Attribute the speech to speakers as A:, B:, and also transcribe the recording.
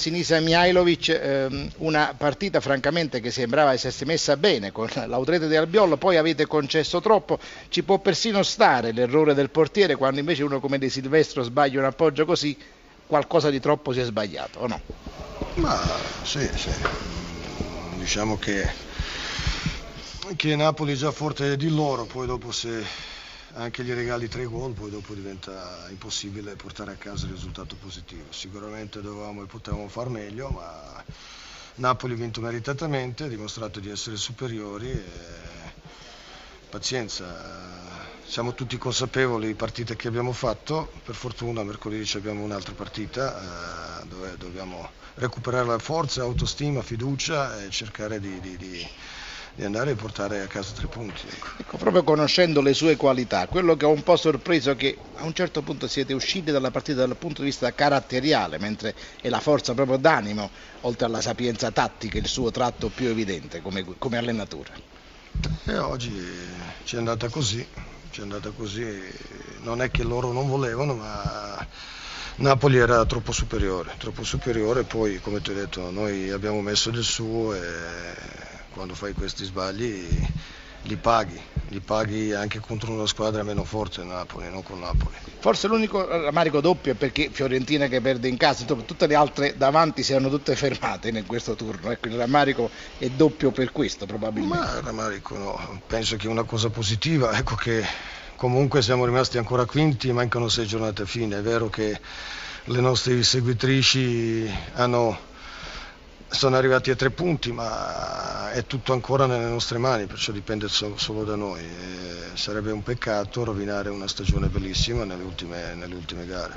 A: Sinisa Mihailovic, ehm, una partita francamente che sembrava essersi messa bene con l'Autrete di Albiol, poi avete concesso troppo, ci può persino stare l'errore del portiere quando invece uno come De Silvestro sbaglia un appoggio così, qualcosa di troppo si è sbagliato o no?
B: Ma sì, sì. diciamo che, che Napoli è già forte di loro, poi dopo se anche gli regali tre gol, poi dopo diventa impossibile portare a casa il risultato positivo. Sicuramente dovevamo e potevamo far meglio, ma Napoli ha vinto meritatamente, ha dimostrato di essere superiori e pazienza. Siamo tutti consapevoli delle partite che abbiamo fatto, per fortuna mercoledì abbiamo un'altra partita eh, dove dobbiamo recuperare la forza, autostima, fiducia e cercare di, di, di di andare a portare a casa tre punti.
A: Ecco. ecco. proprio conoscendo le sue qualità, quello che ho un po' sorpreso è che a un certo punto siete usciti dalla partita dal punto di vista caratteriale, mentre è la forza proprio d'animo, oltre alla sapienza tattica, il suo tratto più evidente come, come allenatore.
B: E oggi ci è andata così, ci è andata così, non è che loro non volevano, ma Napoli era troppo superiore, troppo superiore, poi come ti ho detto noi abbiamo messo del suo e quando fai questi sbagli li paghi, li paghi anche contro una squadra meno forte Napoli, non con Napoli.
A: Forse l'unico rammarico doppio è perché Fiorentina che perde in casa, tutte le altre davanti si erano tutte fermate in questo turno, ecco il rammarico è doppio per questo probabilmente.
B: Ma il rammarico no, penso che è una cosa positiva, ecco che comunque siamo rimasti ancora quinti, mancano sei giornate a fine, è vero che le nostre seguitrici hanno sono arrivati a tre punti, ma è tutto ancora nelle nostre mani, perciò dipende solo da noi. E sarebbe un peccato rovinare una stagione bellissima nelle ultime, nelle ultime gare.